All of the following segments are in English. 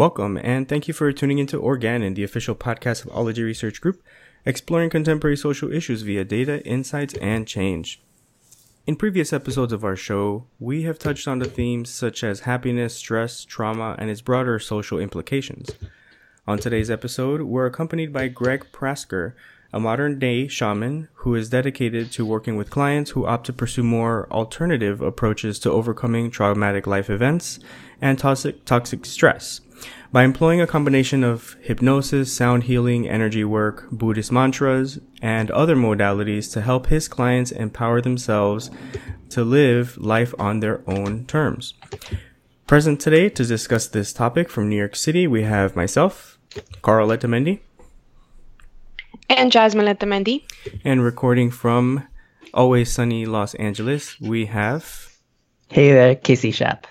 Welcome, and thank you for tuning into Organon, the official podcast of Ology Research Group, exploring contemporary social issues via data, insights, and change. In previous episodes of our show, we have touched on the themes such as happiness, stress, trauma, and its broader social implications. On today's episode, we're accompanied by Greg Prasker, a modern day shaman who is dedicated to working with clients who opt to pursue more alternative approaches to overcoming traumatic life events and toxic, toxic stress. By employing a combination of hypnosis, sound healing, energy work, Buddhist mantras, and other modalities to help his clients empower themselves to live life on their own terms. Present today to discuss this topic from New York City, we have myself, Carl Letamendi. And Jasmine Letamendi. And recording from Always Sunny Los Angeles, we have. Hey there, Casey Shap.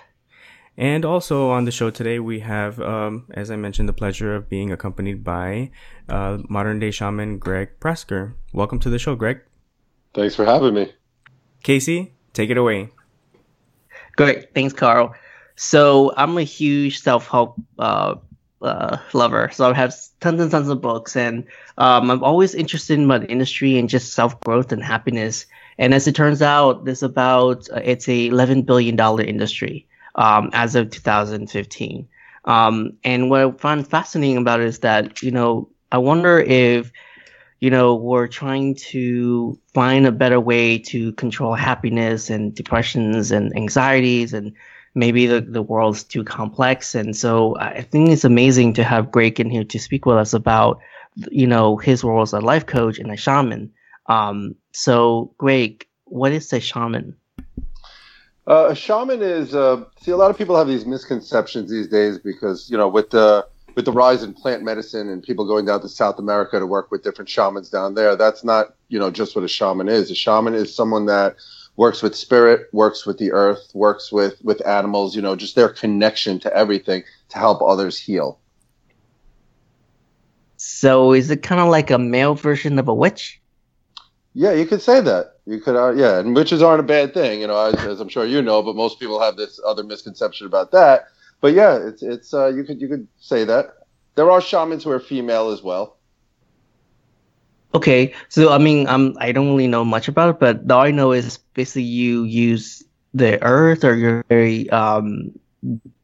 And also on the show today, we have, um, as I mentioned, the pleasure of being accompanied by uh, modern day shaman Greg Prasker. Welcome to the show, Greg. Thanks for having me. Casey, take it away. Great. Thanks, Carl. So I'm a huge self help uh, uh, lover. So I have tons and tons of books, and um, I'm always interested in the industry and just self growth and happiness. And as it turns out, this about uh, it's a 11 billion dollar industry um, as of 2015. Um, and what I find fascinating about it is that, you know, I wonder if, you know, we're trying to find a better way to control happiness and depressions and anxieties and maybe the, the world's too complex. And so I think it's amazing to have Greg in here to speak with us about, you know, his role as a life coach and a shaman. Um, so Greg, what is a shaman? Uh, a shaman is uh, see a lot of people have these misconceptions these days because you know with the with the rise in plant medicine and people going down to South America to work with different shamans down there. That's not you know just what a shaman is. A shaman is someone that works with spirit, works with the earth, works with with animals. You know, just their connection to everything to help others heal. So is it kind of like a male version of a witch? Yeah, you could say that. You could, uh, yeah, and witches aren't a bad thing, you know, as, as, I'm sure you know. But most people have this other misconception about that. But yeah, it's it's uh, you could you could say that. There are shamans who are female as well. Okay, so I mean, um, I don't really know much about it, but all I know is basically you use the earth, or you're very um,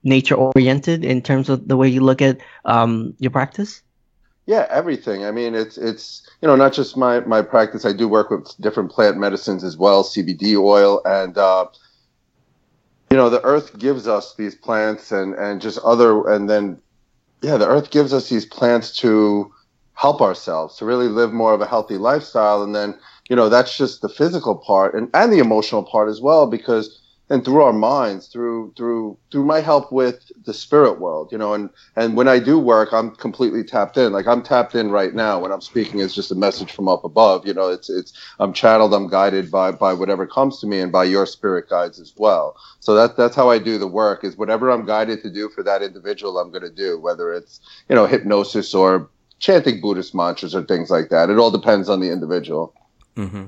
nature oriented in terms of the way you look at um, your practice. Yeah, everything. I mean, it's it's you know not just my my practice. I do work with different plant medicines as well, CBD oil, and uh, you know the earth gives us these plants and and just other and then yeah, the earth gives us these plants to help ourselves to really live more of a healthy lifestyle, and then you know that's just the physical part and and the emotional part as well because and through our minds through through through my help with the spirit world you know and and when i do work i'm completely tapped in. Like i'm tapped in right now when i'm speaking it's just a message from up above you know it's it's i'm channeled i'm guided by by whatever comes to me and by your spirit guides as well. So that that's how i do the work is whatever i'm guided to do for that individual i'm going to do whether it's you know hypnosis or chanting buddhist mantras or things like that. It all depends on the individual. Mm-hmm.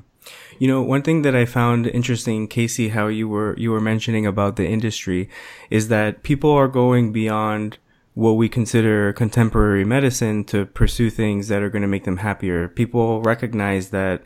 You know, one thing that I found interesting, Casey, how you were, you were mentioning about the industry is that people are going beyond what we consider contemporary medicine to pursue things that are going to make them happier. People recognize that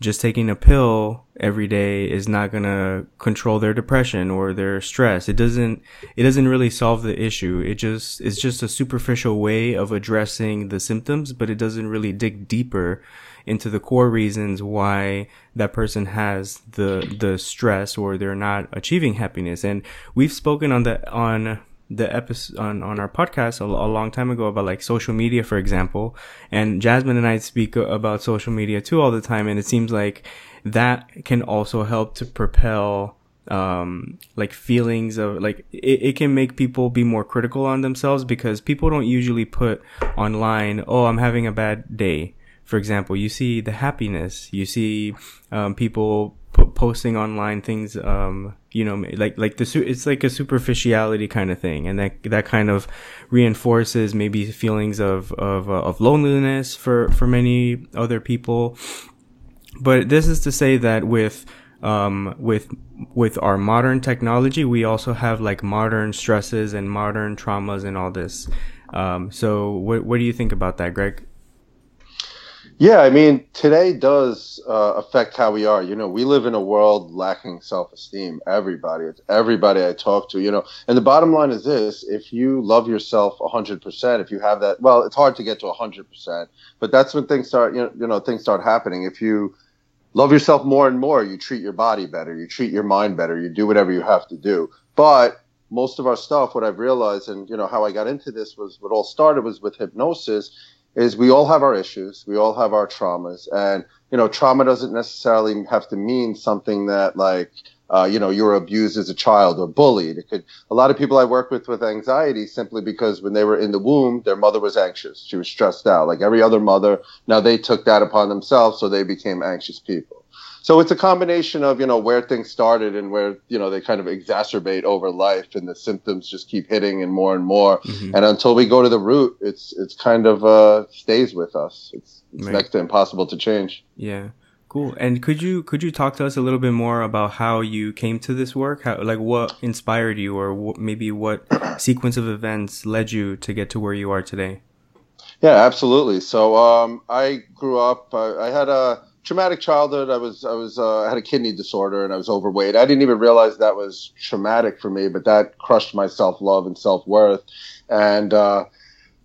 just taking a pill every day is not going to control their depression or their stress. It doesn't, it doesn't really solve the issue. It just, it's just a superficial way of addressing the symptoms, but it doesn't really dig deeper into the core reasons why that person has the the stress or they're not achieving happiness. And we've spoken on the on the episode on, on our podcast a, a, long time ago about like social media, for example. And Jasmine and I speak about social media too all the time. And it seems like that can also help to propel um like feelings of like it, it can make people be more critical on themselves because people don't usually put online oh i'm having a bad day for example, you see the happiness, you see um, people p- posting online things, um, you know, like like the su- it's like a superficiality kind of thing, and that that kind of reinforces maybe feelings of of uh, of loneliness for for many other people. But this is to say that with um, with with our modern technology, we also have like modern stresses and modern traumas and all this. Um, so, what what do you think about that, Greg? Yeah, I mean, today does uh, affect how we are. You know, we live in a world lacking self esteem. Everybody, it's everybody I talk to, you know. And the bottom line is this if you love yourself 100%, if you have that, well, it's hard to get to 100%, but that's when things start, you know, you know, things start happening. If you love yourself more and more, you treat your body better, you treat your mind better, you do whatever you have to do. But most of our stuff, what I've realized, and, you know, how I got into this was what all started was with hypnosis is we all have our issues, we all have our traumas, and you know, trauma doesn't necessarily have to mean something that like uh, you know you were abused as a child or bullied. It could. A lot of people I work with with anxiety simply because when they were in the womb, their mother was anxious. She was stressed out, like every other mother. Now they took that upon themselves, so they became anxious people. So it's a combination of you know where things started and where you know they kind of exacerbate over life, and the symptoms just keep hitting and more and more. Mm-hmm. And until we go to the root, it's it's kind of uh, stays with us. It's, it's right. next to impossible to change. Yeah. Cool. And could you could you talk to us a little bit more about how you came to this work? How like what inspired you, or what, maybe what sequence of events led you to get to where you are today? Yeah, absolutely. So um, I grew up. Uh, I had a traumatic childhood. I was I was uh, I had a kidney disorder and I was overweight. I didn't even realize that was traumatic for me, but that crushed my self love and self worth. And uh,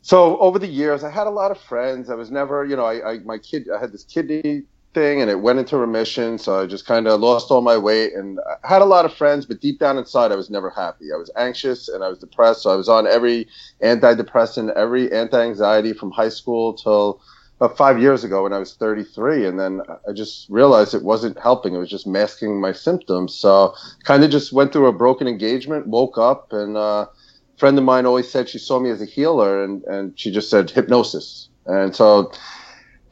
so over the years, I had a lot of friends. I was never, you know, I, I my kid I had this kidney thing and it went into remission. So I just kind of lost all my weight and I had a lot of friends, but deep down inside, I was never happy. I was anxious and I was depressed. So I was on every antidepressant, every anti anxiety from high school till about five years ago when I was 33, and then I just realized it wasn't helping. It was just masking my symptoms. So kind of just went through a broken engagement, woke up, and uh, a friend of mine always said she saw me as a healer, and and she just said hypnosis. And so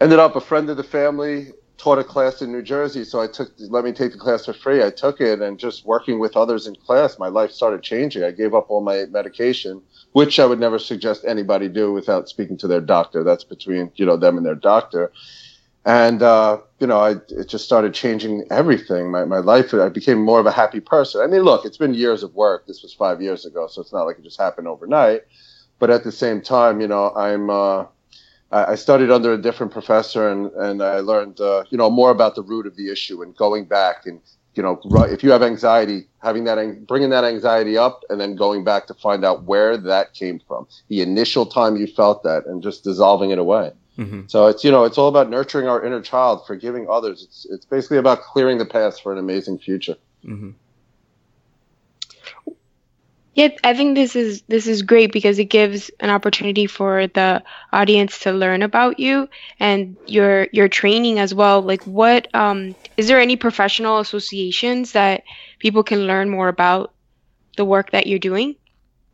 ended up a friend of the family taught a class in New Jersey, so I took let me take the class for free. I took it, and just working with others in class, my life started changing. I gave up all my medication, which I would never suggest anybody do without speaking to their doctor. That's between you know them and their doctor. And uh, you know, I it just started changing everything. My my life. I became more of a happy person. I mean, look, it's been years of work. This was five years ago, so it's not like it just happened overnight. But at the same time, you know, I'm. Uh, I studied under a different professor and, and I learned, uh, you know, more about the root of the issue and going back and, you know, if you have anxiety, having that, bringing that anxiety up and then going back to find out where that came from, the initial time you felt that and just dissolving it away. Mm-hmm. So it's, you know, it's all about nurturing our inner child, forgiving others. It's, it's basically about clearing the path for an amazing future. Mm-hmm. Yeah, I think this is this is great because it gives an opportunity for the audience to learn about you and your your training as well. Like, what um, is there any professional associations that people can learn more about the work that you're doing?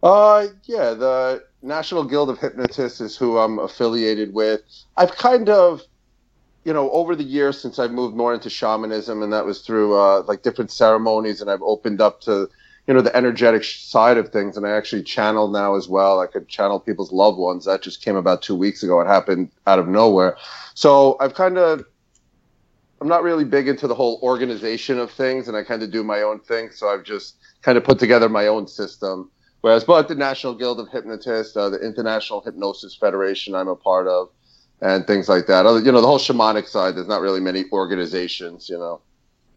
Uh, yeah, the National Guild of Hypnotists is who I'm affiliated with. I've kind of you know, over the years since I've moved more into shamanism, and that was through uh, like different ceremonies, and I've opened up to you know the energetic side of things. And i actually channel now as well. I could channel people's loved ones. That just came about two weeks ago. It happened out of nowhere. So i've kind of i'm not really big into the whole organization of things and i kind of do my own thing. So i've just kind of put together my own system. Whereas but the national guild of hypnotists uh, the international hypnosis federation i'm a part of and things like that. You know the whole shamanic side there's not really many organizations you know.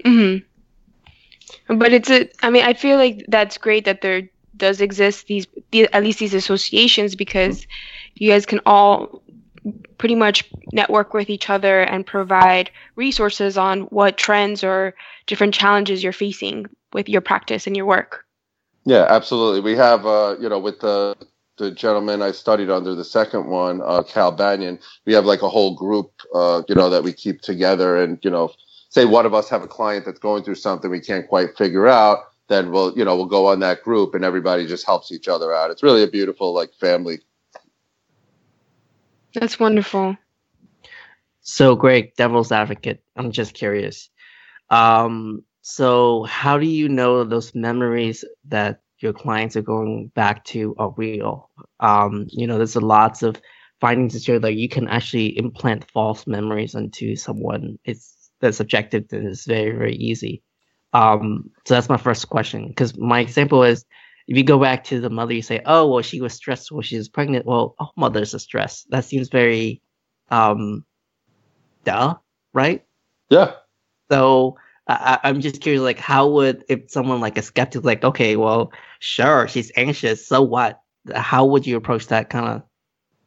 Mm-hmm but it's a, I mean, I feel like that's great that there does exist these, the, at least these associations because you guys can all pretty much network with each other and provide resources on what trends or different challenges you're facing with your practice and your work. Yeah, absolutely. We have, uh, you know, with the the gentleman I studied under, the second one, uh, Cal Banyan, we have like a whole group, uh, you know, that we keep together and, you know, say one of us have a client that's going through something we can't quite figure out, then we'll, you know, we'll go on that group and everybody just helps each other out. It's really a beautiful like family. That's wonderful. So Greg, devil's advocate. I'm just curious. Um, so how do you know those memories that your clients are going back to are real? Um, you know, there's a lots of findings that show that you can actually implant false memories onto someone. It's that's subjective and it's very very easy. Um, so that's my first question. Because my example is, if you go back to the mother, you say, "Oh, well, she was stressed when she was pregnant." Well, all mothers are stressed. That seems very, um, duh, right? Yeah. So I, I'm just curious, like, how would if someone like a skeptic, like, okay, well, sure, she's anxious, so what? How would you approach that kind of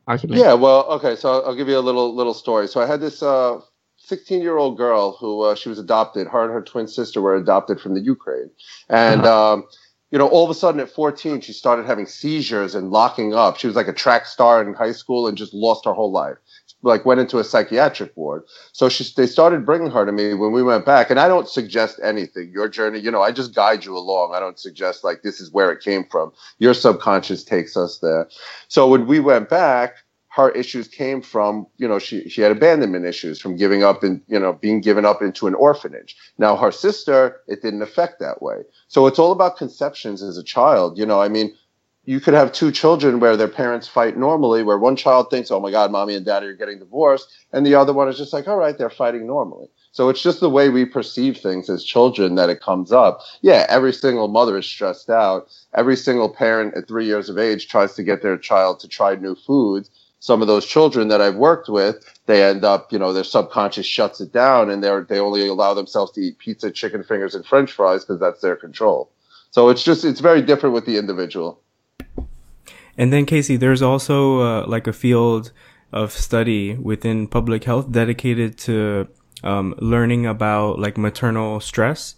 argument? Yeah, well, okay, so I'll, I'll give you a little little story. So I had this uh, 16 year old girl who uh, she was adopted. Her and her twin sister were adopted from the Ukraine, and Uh-huh. um, you know, all of a sudden at 14, she started having seizures and locking up. She was like a track star in high school and just lost her whole life. Like went into a psychiatric ward. So she, they started bringing her to me when we went back. And I don't suggest anything. Your journey, you know, I just guide you along. I don't suggest like this is where it came from. Your subconscious takes us there. So when we went back, her issues came from, you know, she, she had abandonment issues from giving up and, you know, being given up into an orphanage. Now her sister, it didn't affect that way. So it's all about conceptions as a child. You know, I mean, you could have two children where their parents fight normally, where one child thinks, oh my God, mommy and daddy are getting divorced. And the other one is just like, all right, they're fighting normally. So it's just the way we perceive things as children that it comes up. Yeah, every single mother is stressed out. Every single parent at three years of age tries to get their child to try new foods. Some of those children that I've worked with, they end up, you know, their subconscious shuts it down and they're, they only allow themselves to eat pizza, chicken fingers, and french fries because that's their control. So it's just, it's very different with the individual. And then Casey, there's also uh, like a field of study within public health dedicated to um, learning about like maternal stress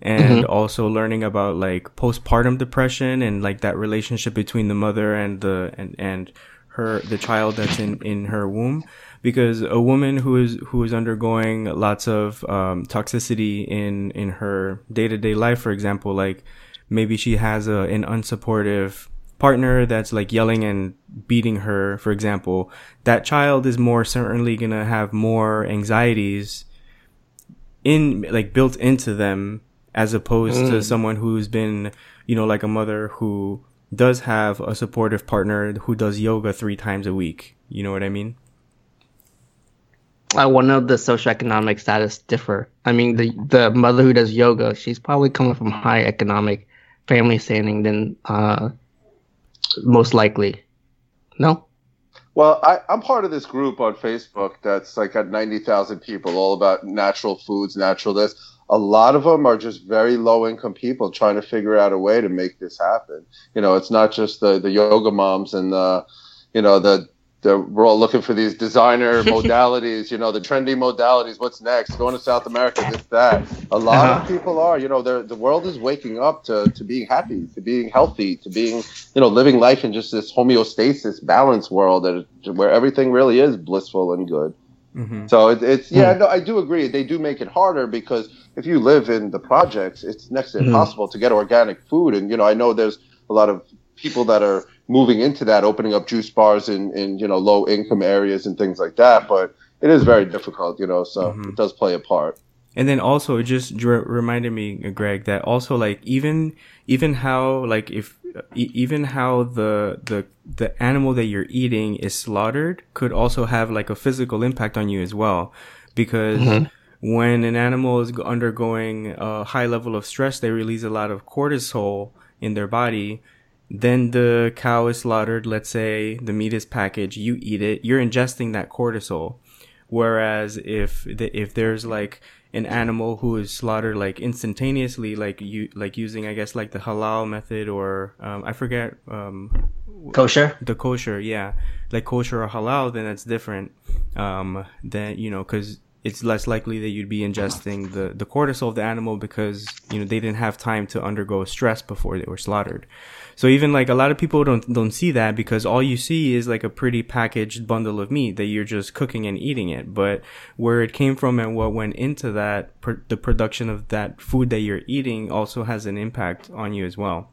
and also learning about like postpartum depression and like that relationship between the mother and the and and her the child that's in in her womb because a woman who is who is undergoing lots of um, toxicity in in her day-to-day life for example like maybe she has a, an unsupportive partner that's like yelling and beating her for example that child is more certainly going to have more anxieties in like built into them as opposed to someone who's been you know like a mother who does have a supportive partner who does yoga three times a week you know what i mean I wonder if the socioeconomic status differ. I mean, the the mother who does yoga, she's probably coming from high economic family standing than uh, most likely. No. Well, I, I'm part of this group on Facebook that's like got 90,000 people, all about natural foods, natural this. A lot of them are just very low income people trying to figure out a way to make this happen. You know, it's not just the, the yoga moms and the, you know, the, the, we're all looking for these designer modalities, you know, the trendy modalities. What's next? Going to South America, this, that. A lot of Uh-huh. people are, you know, the world is waking up to, to being happy, to being healthy, to being, you know, living life in just this homeostasis, balance world that where everything really is blissful and good. mm-hmm. So it, it's yeah, no, I do agree. They do make it harder because if you live in the projects, it's next to Mhm. impossible to get organic food. And you know, I know there's a lot of people that are moving into that, opening up juice bars in in you know low income areas and things like that. But it is very difficult, you know. So Mhm. it does play a part. And then also it just dr- reminded me, Greg, that also like even even how like if e- even how the the the animal that you're eating is slaughtered could also have like a physical impact on you as well, because Mhm. When an animal is undergoing a high level of stress, they release a lot of cortisol in their body. Then the cow is slaughtered. Let's say the meat is packaged. You eat it. You're ingesting that cortisol. Whereas if the, if there's like an animal who is slaughtered like instantaneously, like you like using I guess like the halal method or um, I forget um, Kosher. the kosher, yeah, like kosher or halal, then that's different. Um, then you know, because it's less likely that you'd be ingesting the the cortisol of the animal because you know they didn't have time to undergo stress before they were slaughtered. So even like a lot of people don't don't see that because all you see is like a pretty packaged bundle of meat that you're just cooking and eating it. But where it came from and what went into that, pr- the production of that food that you're eating also has an impact on you as well.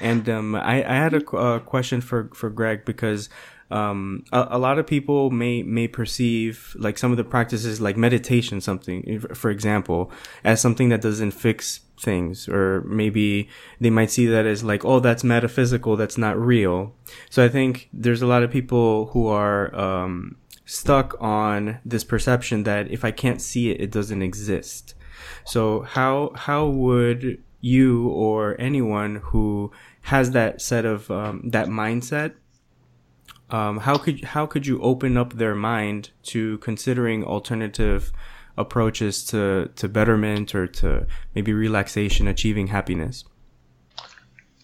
And um, I, I had a uh, question for, for Greg because um, a, a lot of people may may perceive like some of the practices like meditation, something for example, as something that doesn't fix things, or maybe they might see that as like, oh, that's metaphysical, that's not real. So I think there's a lot of people who are um, stuck on this perception that if I can't see it, it doesn't exist. So how how would you or anyone who has that set of um, that mindset um, how could how could you open up their mind to considering alternative approaches to to betterment or to maybe relaxation achieving happiness?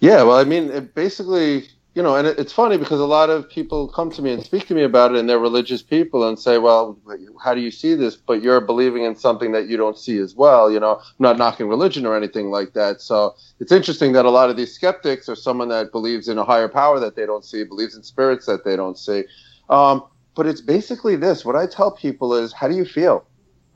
Yeah well i mean basically you know, and it, it's funny because a lot of people come to me and speak to me about it, and they're religious people and say, "Well, how do you see this?" But you're believing in something that you don't see as well. You know, I'm not knocking religion or anything like that. So it's interesting that a lot of these skeptics are someone that believes in a higher power that they don't see, believes in spirits that they don't see. Um, but it's basically this. What I tell people is, how do you feel?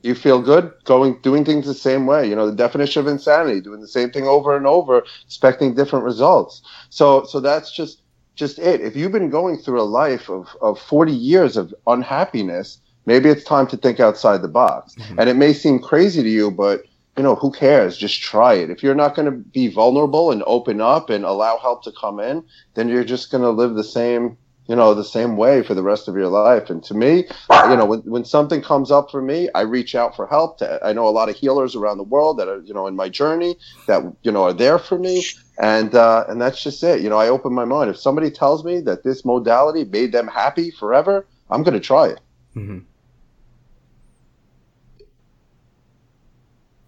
you feel good going doing things the same way you know the definition of insanity doing the same thing over and over expecting different results so so that's just just it. If you've been going through a life of, of 40 years of unhappiness, maybe it's time to think outside the box. Mm-hmm. And it may seem crazy to you, but you know, who cares? Just try it. If you're not going to be vulnerable and open up and allow help to come in, then you're just going to live the same you know, the same way for the rest of your life. And to me, you know, when, when something comes up for me, I reach out for help. To, I know a lot of healers around the world that are, you know, in my journey that, you know, are there for me. And, uh, and that's just it. You know, I open my mind. If somebody tells me that this modality made them happy forever, I'm going to try it. Mm-hmm.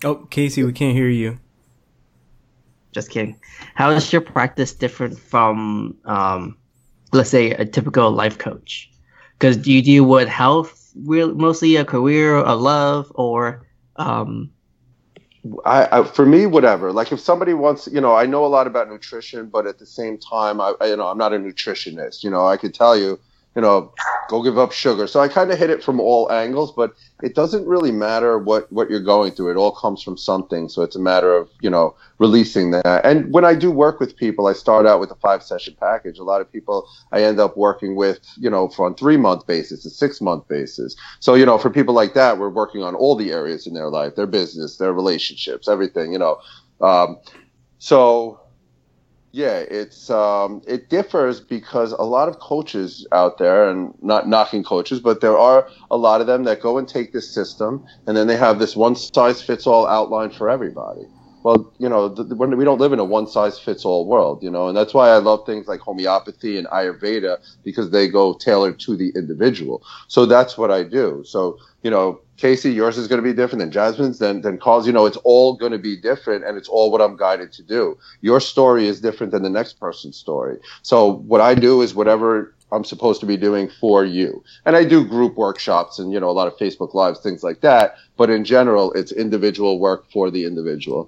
Oh, Casey, we can't hear you. Just kidding. How is your practice different from, um, let's say a typical life coach? Because do you deal with health, real, mostly a career, a love, or um, I, I, for me whatever like if somebody wants you know i know a lot about nutrition but at the same time I, I you know i'm not a nutritionist you know i could tell you you know, go give up sugar. So I kind of hit it from all angles, but it doesn't really matter what, what you're going through. It all comes from something. So it's a matter of, you know, releasing that. And when I do work with people, I start out with a five session package. A lot of people I end up working with, you know, for on three month basis, a six month basis. So, you know, for people like that, we're working on all the areas in their life, their business, their relationships, everything, you know. Um, so, yeah, it's um, it differs because a lot of coaches out there, and not knocking coaches, but there are a lot of them that go and take this system, and then they have this one size fits all outline for everybody well, you know, the, the, we don't live in a one size fits all world, you know, and that's why I love things like homeopathy and Ayurveda because they go tailored to the individual. So that's what I do. So, you know, Casey, yours is going to be different than Jasmine's, then, then Carl's, you know, it's all going to be different and it's all what I'm guided to do. Your story is different than the next person's story. So what I do is whatever I'm supposed to be doing for you. And I do group workshops and, you know, a lot of Facebook lives, things like that. But in general, it's individual work for the individual.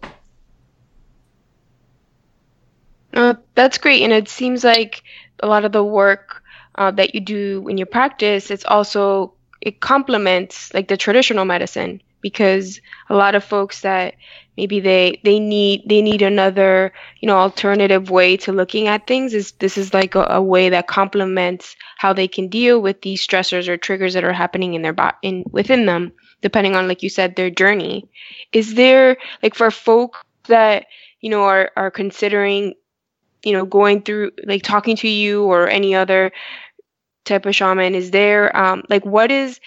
Uh, that's great, and it seems like a lot of the work uh, that you do in your practice, it's also it complements like the traditional medicine because a lot of folks that maybe they they need they need another you know alternative way to looking at things is this is like a, a way that complements how they can deal with these stressors or triggers that are happening in their body in within them depending on like you said their journey. Is there like for folk that you know are are considering you know going through like talking to you or any other type of shaman is there um like what is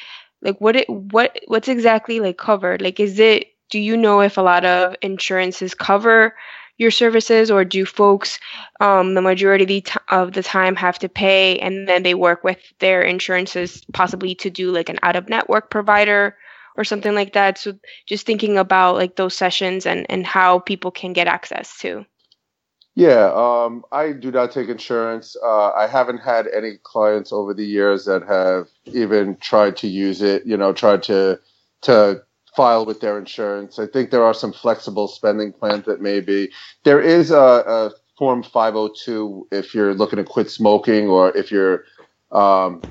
like what it what what's exactly like covered? Like is it do you know if a lot of insurances cover your services or do folks um, the majority of the, t- of the time have to pay and then they work with their insurances possibly to do like an out of network provider or something like that? So just thinking about like those sessions and and how people can get access to yeah, um, I do not take insurance. Uh, I haven't had any clients over the years that have even tried to use it. You know, tried to to file with their insurance. I think there are some flexible spending plans that maybe there is a, a form 502 if you're looking to quit smoking or if you're um,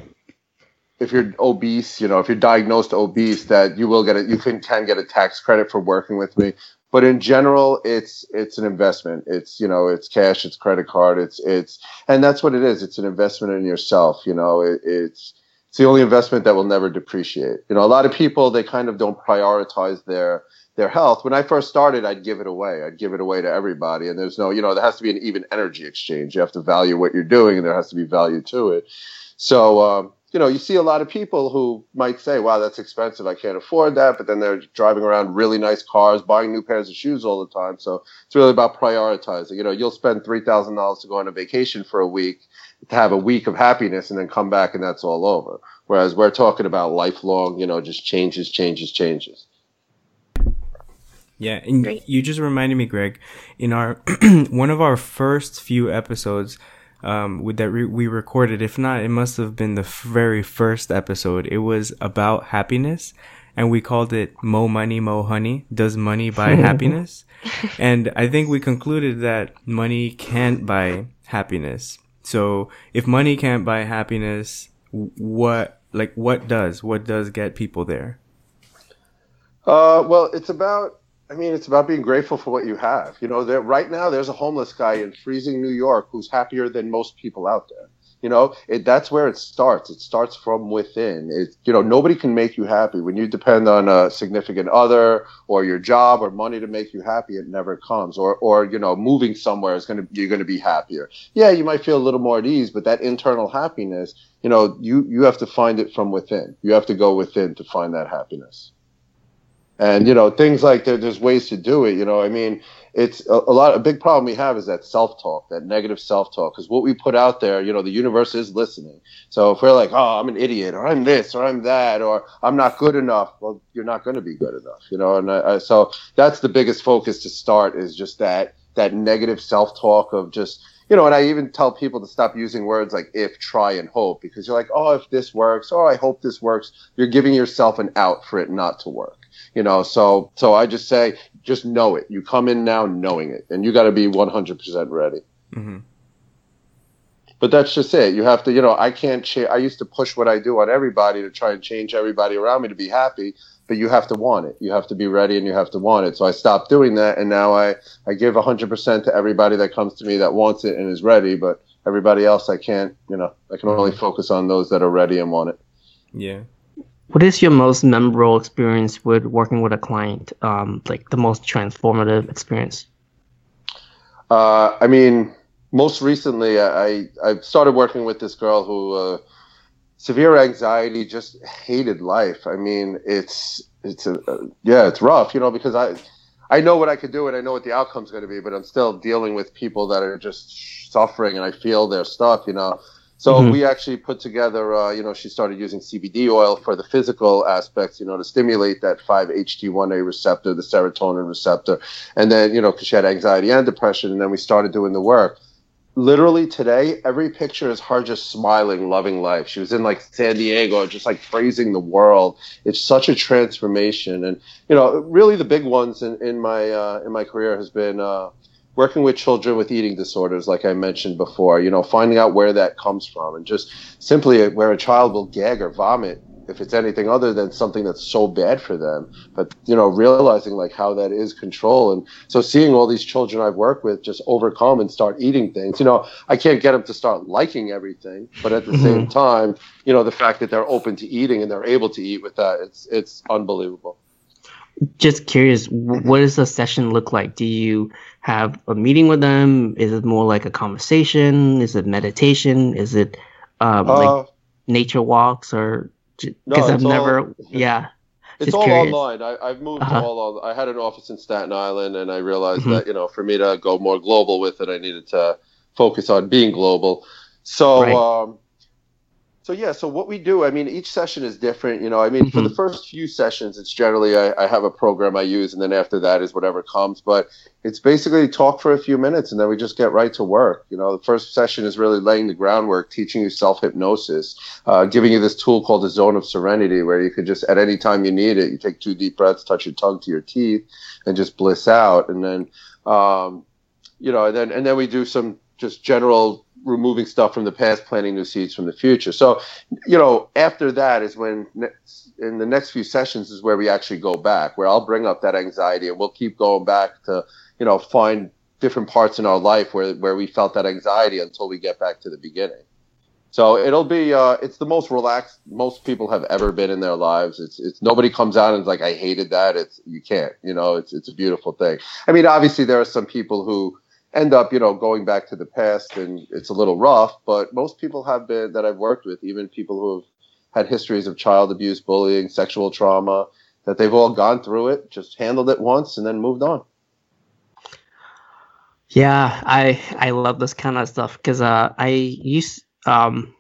if you're obese, you know, if you're diagnosed obese, that you will get it. You can can get a tax credit for working with me but in general it's it's an investment. It's you know it's cash it's credit card it's it's and that's what it is. It's an investment in yourself you know. It, it's it's the only investment that will never depreciate. You know a lot of people they kind of don't prioritize their their health. When i first started i'd give it away. I'd give it away to everybody. And there's no you know there has to be an even energy exchange. You have to value what you're doing and there has to be value to it. So um, you know, you see a lot of people who might say, wow, that's expensive. I can't afford that. But then they're driving around really nice cars, buying new pairs of shoes all the time. So it's really about prioritizing. You know, you'll spend $3,000 to go on a vacation for a week to have a week of happiness and then come back and that's all over. Whereas we're talking about lifelong, you know, just changes, changes, changes. Yeah, and Great. you just reminded me, Greg, in our one of our first few episodes, um, with that re- we recorded. If not, it must have been the very first episode. It was about happiness, and we called it "Mo Money, Mo Honey." Does money buy happiness? And I think we concluded that money can't buy happiness. So if money can't buy happiness, what like what does? What does get people there? Uh, well, it's about I mean, it's about being grateful for what you have. You know, there right now there's a homeless guy in freezing New York who's happier than most people out there. You know, it, that's where it starts. It starts from within. It, you know, nobody can make you happy when you depend on a significant other or your job or money to make you happy. It never comes. Or, or you know, moving somewhere is to you're going to be happier. Yeah, you might feel a little more at ease, but that internal happiness, you know, you you have to find it from within. You have to go within to find that happiness and you know things like there, there's ways to do it you know i mean it's a, a lot a big problem we have is that self-talk that negative self-talk because what we put out there you know the universe is listening so if we're like oh i'm an idiot or i'm this or i'm that or i'm not good enough well you're not going to be good enough you know and I, I, so that's the biggest focus to start is just that that negative self-talk of just you know, and I even tell people to stop using words like if, try, and hope because you're like, oh, if this works, oh, I hope this works. You're giving yourself an out for it not to work you know so so i just say just know it. You come in now knowing it and you got to be 100% ready. Mm-hmm. but that's just it. You have to you know i can't change i used to push what i do on everybody to try and change everybody around me to be happy but you have to want it. You have to be ready and you have to want it. So i stopped doing that and now i i give 100% to everybody that comes to me that wants it and is ready but everybody else i can't you know i can only mm-hmm. focus on those that are ready and want it. Yeah what is your most memorable experience with working with a client? Um, like the most transformative experience? Uh, I mean, most recently, I I started working with this girl who uh, severe anxiety, just hated life. I mean, it's it's a, uh, yeah, it's rough, you know, because I I know what I could do and I know what the outcome's going to be, but I'm still dealing with people that are just suffering, and I feel their stuff, you know. So mm-hmm. we actually put together, uh, you know, she started using CBD oil for the physical aspects, you know, to stimulate that 5-HT1A receptor, the serotonin receptor. And then, you know, because she had anxiety and depression. And then we started doing the work. Literally today, every picture is her just smiling, loving life. She was in like San Diego, just like praising the world. It's such a transformation. And, you know, really the big ones in, in my, uh, in my career has been, uh, working with children with eating disorders, like I mentioned before, you know, finding out where that comes from and just simply where a child will gag or vomit if it's anything other than something that's so bad for them. But, you know, realizing like how that is control. And so seeing all these children I've worked with just overcome and start eating things, you know, I can't get them to start liking everything, but at the mm-hmm. same time, you know, the fact that they're open to eating and they're able to eat with that, it's, it's unbelievable. Just curious, what does a session look like? Do you have a meeting with them? Is it more like a conversation? Is it meditation? Is it um, uh, like nature walks or? Because no, I've never, all, yeah. It's all curious. online. I, have moved uh-huh. all. I had an office in Staten Island, and I realized mm-hmm. that you know, for me to go more global with it, I needed to focus on being global. So, right. um, so yeah, so what we do, I mean, each session is different. You know, I mean, mm-hmm. for the mm-hmm. first few sessions, it's generally I, I, have a program I use, and then after that is whatever comes. But it's basically talk for a few minutes, and then we just get right to work. You know, the first session is really laying the groundwork, teaching you self hypnosis, uh, giving you this tool called the zone of serenity, where you can just at any time you need it, you take two deep breaths, touch your tongue to your teeth, and just bliss out, and then. Um, you know, and then and then we do some just general removing stuff from the past, planting new seeds from the future. So, you know, after that is when in the next few sessions is where we actually go back, where I'll bring up that anxiety and we'll keep going back to, you know, find different parts in our life where, where we felt that anxiety until we get back to the beginning. So it'll be, uh, it's the most relaxed most people have ever been in their lives. It's, it's nobody comes out and is like, I hated that. It's, you can't, you know, it's, it's a beautiful thing. I mean, obviously there are some people who, end up, you know, going back to the past and it's a little rough, but most people have been that I've worked with, even people who have had histories of child abuse, bullying, sexual trauma, that they've all gone through it, just handled it once, and then moved on. Yeah, I I love this kind of stuff because uh, I use um,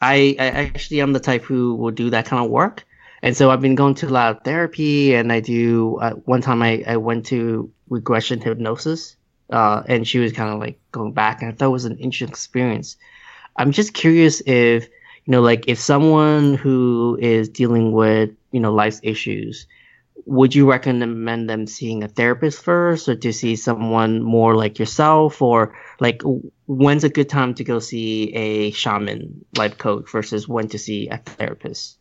I I actually am the type who will do that kind of work, and so I've been going to a lot of therapy, and I do. Uh, one time I I went to regression hypnosis, uh, and she was kind of like going back, and I thought it was an interesting experience. I'm just curious if you know, like if someone who is dealing with you know life's issues would you recommend them seeing a therapist first or to see someone more like yourself or like when's a good time to go see a shaman life coach versus when to see a therapist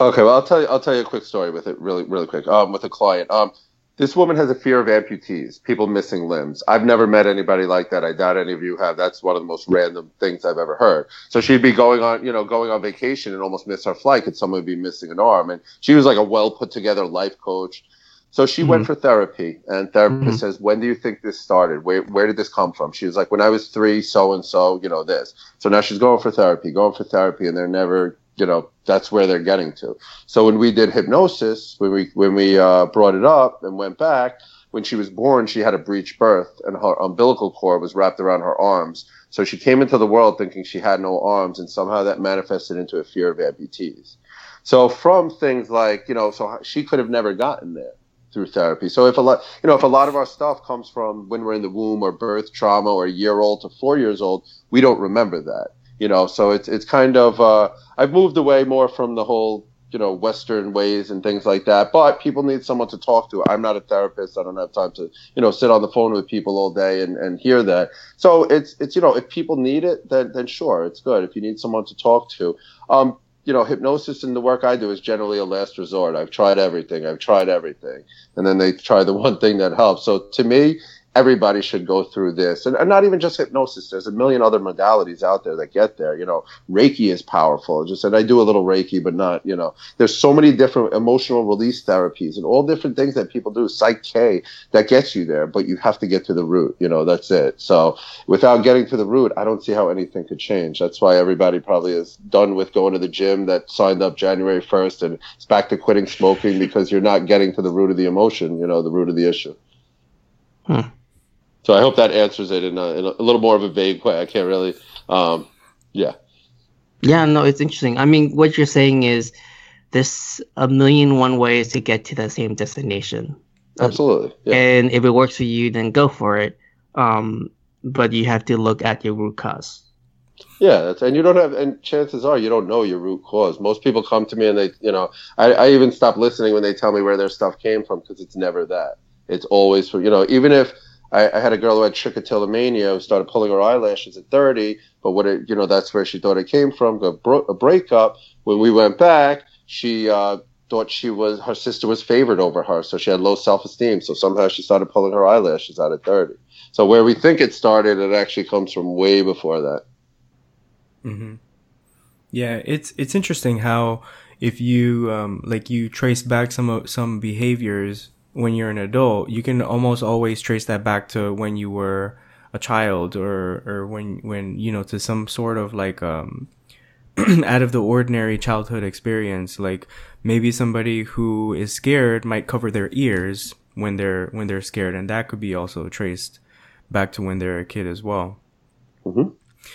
okay well i'll tell you i'll tell you a quick story with it really really quick um with a client um this woman has a fear of amputees, people missing limbs. I've never met anybody like that. I doubt any of you have. That's one of the most random things I've ever heard. So she'd be going on, you know, going on vacation and almost miss her flight because someone would be missing an arm. And she was like a well put together life coach. So she mm-hmm. went for therapy, and therapist mm-hmm. says, "When do you think this started? Where where did this come from?" She was like, "When I was three, so and so, you know this." So now she's going for therapy, going for therapy, and they're never you know that's where they're getting to. So when we did hypnosis, when we when we uh, brought it up and went back, when she was born, she had a breech birth, and her umbilical cord was wrapped around her arms. So she came into the world thinking she had no arms, and somehow that manifested into a fear of amputees. So from things like you know, so she could have never gotten there through therapy. So if a lot, you know, if a lot of our stuff comes from when we're in the womb or birth trauma or a year old to four years old, we don't remember that you know so it's it's kind of uh, i've moved away more from the whole you know western ways and things like that but people need someone to talk to. I'm not a therapist. I don't have time to you know sit on the phone with people all day and, and hear that. So it's it's you know if people need it then then sure it's good. If you need someone to talk to um you know hypnosis and the work i do is generally a last resort. I've tried everything. I've tried everything. And then they try the one thing that helps. So to me everybody should go through this. And, and, not even just hypnosis. There's a million other modalities out there that get there. You know reiki is powerful. Just and i do a little reiki but not you know. There's so many different emotional release therapies and all different things that people do. Psych k that gets you there but you have to get to the root you know that's it. So without getting to the root i don't see how anything could change. That's why everybody probably is done with going to the gym that signed up january 1st and it's back to quitting smoking because you're not getting to the root of the emotion you know the root of the issue. Hmm. So I hope that answers it in a, in a little more of a vague way. I can't really, um, yeah. Yeah, no, it's interesting. I mean, what you're saying is there's a million one ways to get to the same destination. Absolutely. Yeah. And if it works for you, then go for it. Um, but you have to look at your root cause. Yeah, that's, and you don't have, and chances are you don't know your root cause. Most people come to me and they, you know, I, I even stop listening when they tell me where their stuff came from because it's never that. It's always for, you know, even if I, I had a girl who had trichotillomania who started pulling her eyelashes at 30, but what it, you know, that's where she thought it came from. A, bro- a breakup. When we went back, she uh, thought she was her sister was favored over her, so she had low self esteem. So somehow she started pulling her eyelashes out at 30. So where we think it started, it actually comes from way before that. Mm-hmm. Yeah, it's it's interesting how if you um, like you trace back some some behaviors when you're an adult, you can almost always trace that back to when you were a child or, or when, when, you know, to some sort of like, um, out of the ordinary childhood experience. Like maybe somebody who is scared might cover their ears when they're, when they're scared. And that could be also traced back to when they're a kid as well. Mm-hmm.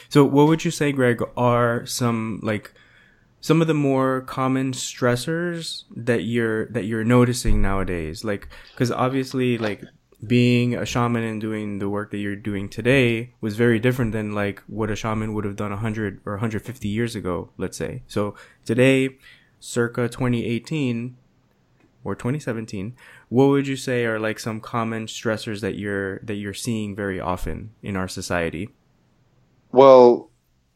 So what would you say, Greg, are some like some of the more common stressors that you're that you're noticing nowadays like because obviously like being a shaman and doing the work that you're doing today was very different than like what a shaman would have done 100 or 150 years ago let's say. So today circa 2018 or 2017 what would you say are like some common stressors that you're that you're seeing very often in our society? Well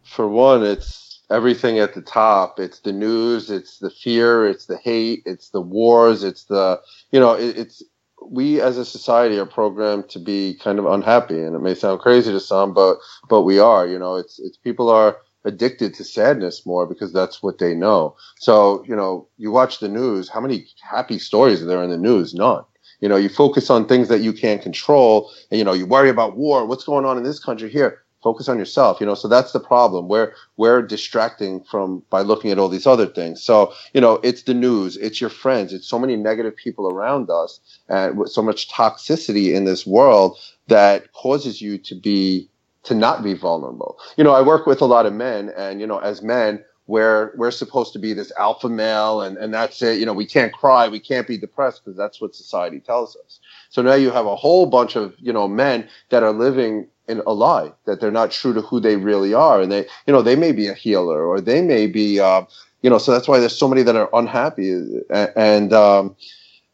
for one it's everything at the top. It's the news, it's the fear, it's the hate, it's the wars, it's the you know, it, it's we as a society are programmed to be kind of unhappy, and it may sound crazy to some, but but we are. You know, it's it's people are addicted to sadness more because that's what they know. So you know, you watch the news. How many happy stories are there in the news? None. You know, you focus on things that you can't control, and you know, you worry about war. What's going on in this country here? Focus on yourself you know so that's the problem we're we're distracting from by looking at all these other things so you know it's the news it's your friends it's so many negative people around us and with so much toxicity in this world that causes you to be to not be vulnerable you know i work with a lot of men and you know as men where we're supposed to be this alpha male and, and that's it. You know, we can't cry, we can't be depressed because that's what society tells us. So now you have a whole bunch of, you know, men that are living in a lie, that they're not true to who they really are. And they, you know, they may be a healer or they may be, uh, you know, so that's why there's so many that are unhappy. And um,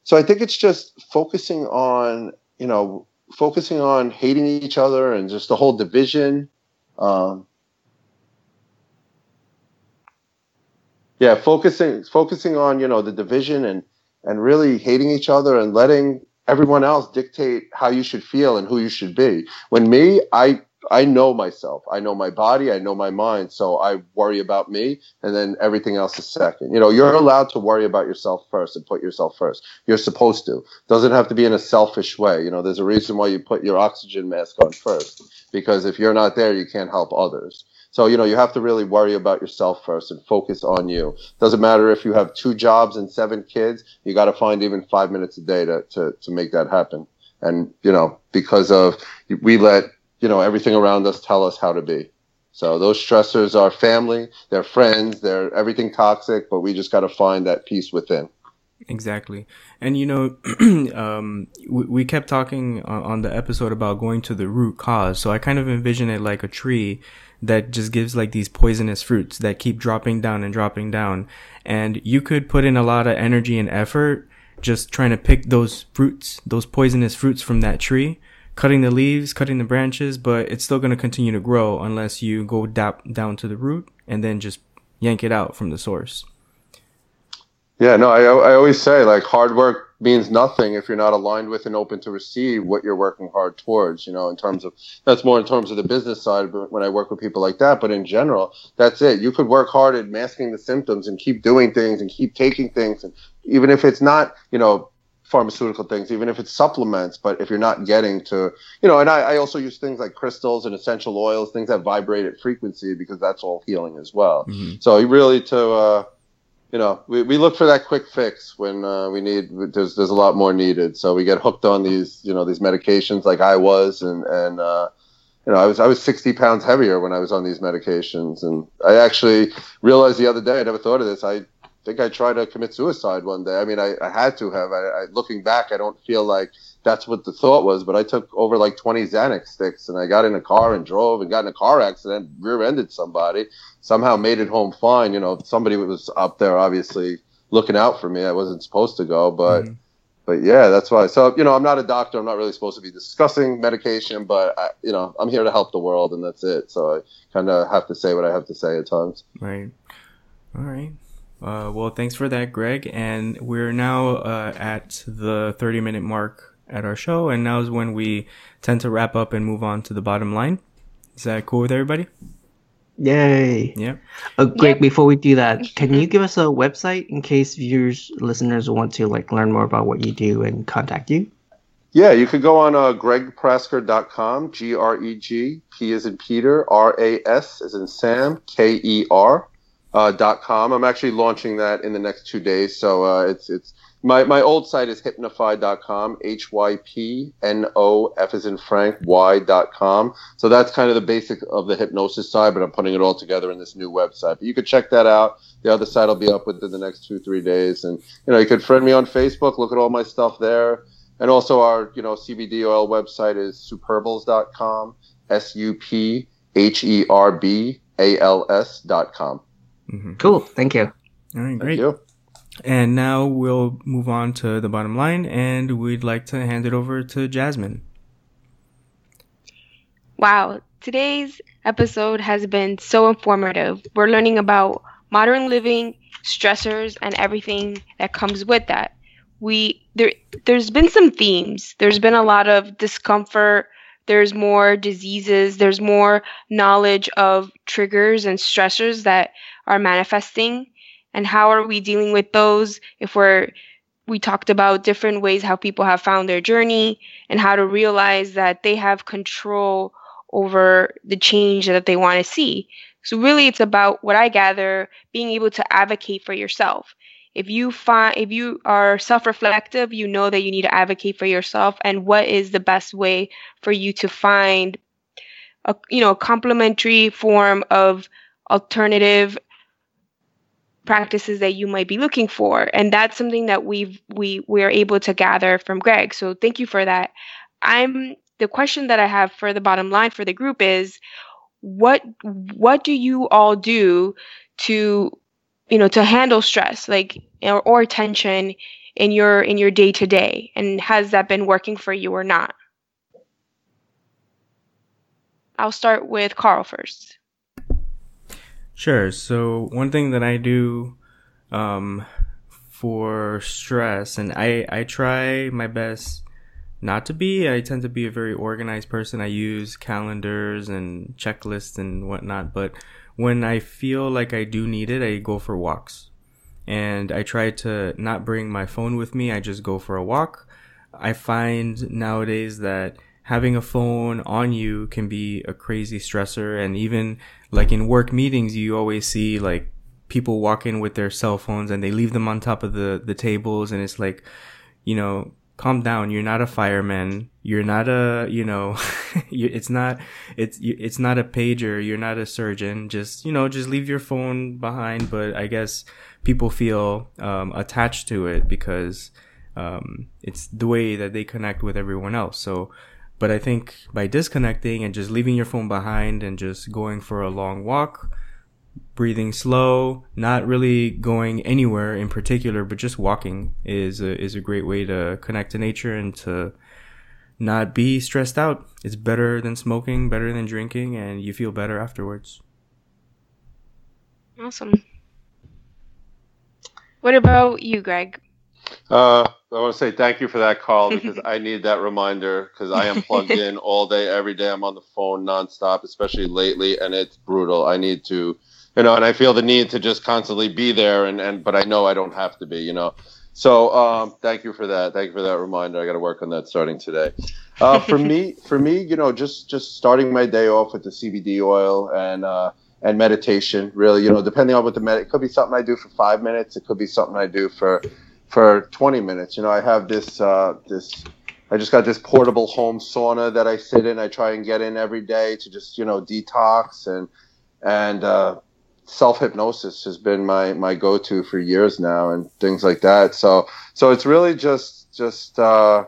so I think it's just focusing on, you know, focusing on hating each other and just the whole division. Um, yeah, focusing focusing on you know the division and and really hating each other and letting everyone else dictate how you should feel and who you should be. When me, I I know myself. I know my body. I know my mind. So I worry about me, and then everything else is second. You know, you're allowed to worry about yourself first and put yourself first. You're supposed to. Doesn't have to be in a selfish way. You know, there's a reason why you put your oxygen mask on first, because if you're not there, you can't help others. So, you know, you have to really worry about yourself first and focus on you. Doesn't matter if you have two jobs and seven kids, you got to find even five minutes a day to, to, to make that happen. And, you know, because of, we let, you know, everything around us tell us how to be. So those stressors are family, they're friends, they're everything toxic, but we just got to find that peace within. Exactly. And you know, um, we, we kept talking on the episode about going to the root cause. So I kind of envision it like a tree that just gives like these poisonous fruits that keep dropping down and dropping down. And you could put in a lot of energy and effort just trying to pick those fruits, those poisonous fruits from that tree, cutting the leaves, cutting the branches, but it's still going to continue to grow unless you go dap down to the root and then just yank it out from the source. Yeah, no, I, I always say like hard work means nothing if you're not aligned with and open to receive what you're working hard towards, you know, in terms of that's more in terms of the business side but when I work with people like that. But in general, that's it. You could work hard at masking the symptoms and keep doing things and keep taking things. And even if it's not, you know, pharmaceutical things, even if it's supplements, but if you're not getting to, you know, and I, I also use things like crystals and essential oils, things that vibrate at frequency because that's all healing as well. Mm-hmm. So really to, uh, you know, we, we look for that quick fix when uh, we need. There's there's a lot more needed. So we get hooked on these, you know, these medications like I was, and and uh, you know, I was I was 60 pounds heavier when I was on these medications, and I actually realized the other day I never thought of this. I think I tried to commit suicide one day. I mean, I, I had to have. I, I, looking back, I don't feel like that's what the thought was, but I took over like 20 Xanax sticks and I got in a car and drove and got in a car accident, rear-ended somebody, somehow made it home fine. You know, somebody was up there obviously looking out for me. I wasn't supposed to go, but. Mm-hmm. But yeah, that's why. So you know, I'm not a doctor. I'm not really supposed to be discussing medication, but I, you know, I'm here to help the world, and that's it. So I kind of have to say what I have to say at times. Right. All right. Uh, well, thanks for that, Greg. And we're now uh, at the 30 minute mark at our show, and now is when we tend to wrap up and move on to the bottom line. Is that cool with everybody? Yay! Yeah. Uh, Greg, yep. before we do that, can you give us a website in case viewers, listeners want to like learn more about what you do and contact you? Yeah, you could go on uh, gregprasker.com, G R E G, P is in Peter, R A S is in Sam, K E R uh, dot com. I'm actually launching that in the next two days. So uh, it's it's my, my old site is hypnofy.com, H Y P N O F is in Frank Y.com. So that's kind of the basic of the hypnosis side, but I'm putting it all together in this new website. But you could check that out. The other site will be up within the next two, three days. And, you know, you could friend me on Facebook, look at all my stuff there. And also our, you know, CBD oil website is supherbals.com, S U P H E R B A L S.com. Mm-hmm. Cool. Thank you. All right, great. And now we'll move on to the bottom line, and we'd like to hand it over to Jasmine. Wow, today's episode has been so informative. We're learning about modern living, stressors, and everything that comes with that. We there there's been some themes. There's been a lot of discomfort, there's more diseases, there's more knowledge of triggers and stressors that are manifesting and how are we dealing with those if we're we talked about different ways how people have found their journey and how to realize that they have control over the change that they want to see. So really it's about what I gather being able to advocate for yourself. If you find if you are self-reflective, you know that you need to advocate for yourself and what is the best way for you to find a you know, a complementary form of alternative practices that you might be looking for. And that's something that we've we we are able to gather from greg. So thank you for that. I'm the question that i have for the bottom line for the group is what what do you all do to you know to handle stress like or, or tension in your in your day to day and has that been working for you or not? I'll start with carl first Sure. So one thing that I do um, for stress, and I I try my best not to be. I tend to be a very organized person. I use calendars and checklists and whatnot. But when I feel like I do need it, I go for walks, and I try to not bring my phone with me. I just go for a walk. I find nowadays that having a phone on you can be a crazy stressor. And even like in work meetings you always see like people walk in with their cell phones and they leave them on top of the the tables. And it's like you know calm down. You're not a fireman. You're not a you know it's not it's it's not a pager. You're not a surgeon. Just you know just leave your phone behind. But i guess people feel um, attached to it because um, it's the way that they connect with everyone else. So but I think by disconnecting and just leaving your phone behind and just going for a long walk, breathing slow, not really going anywhere in particular, but just walking is a, is a great way to connect to nature and to not be stressed out. It's better than smoking, better than drinking, and you feel better afterwards. Awesome. What about you, Greg? Uh, I want to say thank you for that, Carl because I need that reminder because I am plugged in all day, every day. I'm on the phone nonstop, especially lately, and it's brutal. I need to, you know, and I feel the need to just constantly be there, and, and but I know I don't have to be, you know. So um, thank you for that. Thank you for that reminder. I got to work on that starting today. Uh, for me, for me, you know, just just starting my day off with the CBD oil and uh, and meditation. Really, you know, depending on what the med, it could be something I do for five minutes. It could be something I do for for 20 minutes. You know, I have this uh, this I just got this portable home sauna that I sit in. I try and get in every day to just you know detox and and uh, self hypnosis has been my my go to for years now and things like that. So so it's really just just uh,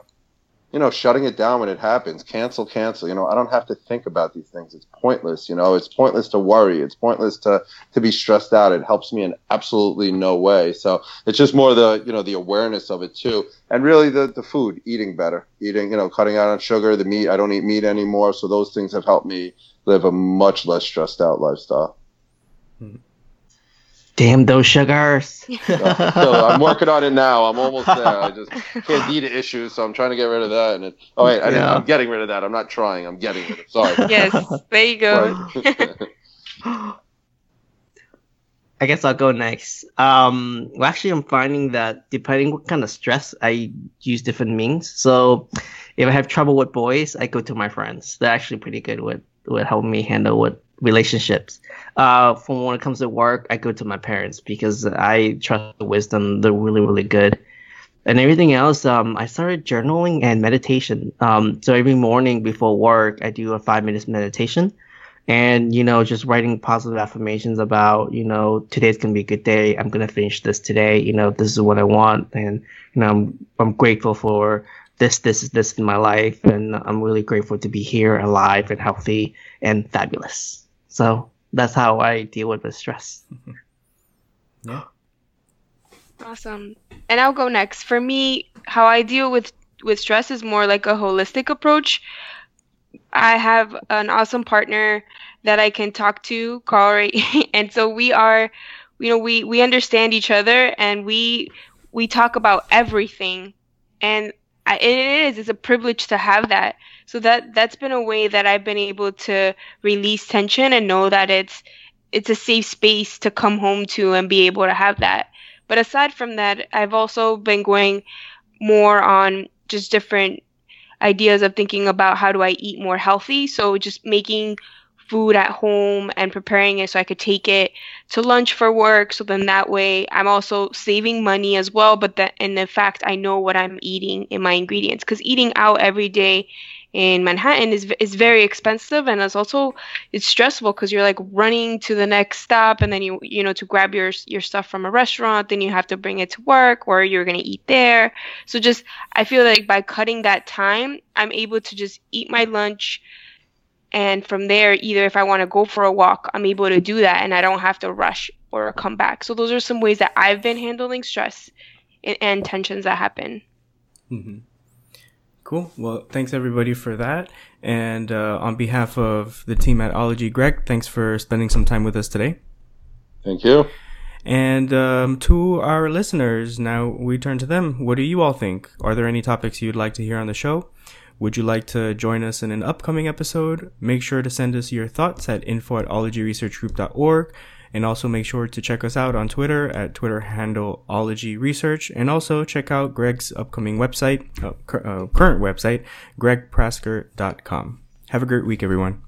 you know, shutting it down when it happens, cancel, cancel. You know, I don't have to think about these things. It's pointless. You know, it's pointless to worry. It's pointless to to be stressed out. It helps me in absolutely no way. So it's just more the you know the awareness of it too, and really the the food, eating better, eating you know, cutting out on sugar, the meat. I don't eat meat anymore, so those things have helped me live a much less stressed out lifestyle. Damn those sugars. so, so, I'm working on it now. I'm almost there. I just can't eat issues, so I'm trying to get rid of that. And it, oh wait, I yeah. I'm getting rid of that. I'm not trying. I'm getting rid of. It. Sorry. Yes, there you go. I guess I'll go next. Um, well, actually, I'm finding that depending what kind of stress, I use different means. So, if I have trouble with boys, I go to my friends. They're actually pretty good with with helping me handle with relationships. Uh, from when it comes to work, I go to my parents because I trust the wisdom. They're really, really good. And everything else, um, I started journaling and meditation. Um, so every morning before work, I do a five minutes meditation and, you know, just writing positive affirmations about, you know, today's going to be a good day. I'm going to finish this today. You know, this is what I want. And, you know, I'm, I'm grateful for this, this, this in my life. And I'm really grateful to be here alive and healthy and fabulous. So that's how I deal with the stress. yeah. Awesome. And I'll go next. For me, how I deal with with stress is more like a holistic approach. I have an awesome partner that I can talk to, Carl, and so we are, you know, we we understand each other and we we talk about everything, and I, it is it's a privilege to have that so that that's been a way that I've been able to release tension and know that it's it's a safe space to come home to and be able to have that. But aside from that, I've also been going more on just different ideas of thinking about how do I eat more healthy. So just making food at home and preparing it so I could take it to lunch for work. So then that way I'm also saving money as well. But that in the fact I know what I'm eating in my ingredients because eating out every day in Manhattan is is very expensive and it's also it's stressful because you're like running to the next stop and then you you know to grab your your stuff from a restaurant then you have to bring it to work or you're going to eat there so just I feel like by cutting that time I'm able to just eat my lunch and from there either if I want to go for a walk I'm able to do that and I don't have to rush or come back so those are some ways that I've been handling stress and, and tensions that happen mm-hmm. Cool. Well, thanks everybody for that. And uh, on behalf of the team at Ology, Greg, thanks for spending some time with us today. Thank you. And um, to our listeners, now we turn to them. What do you all think? Are there any topics you'd like to hear on the show? Would you like to join us in an upcoming episode? Make sure to send us your thoughts at info at ologieresearchgroup.org and also make sure to check us out on Twitter at Twitter handle Ologie Research. And also check out Greg's upcoming website, uh, cur- uh, current website, gregprasker.com. Have a great week, everyone.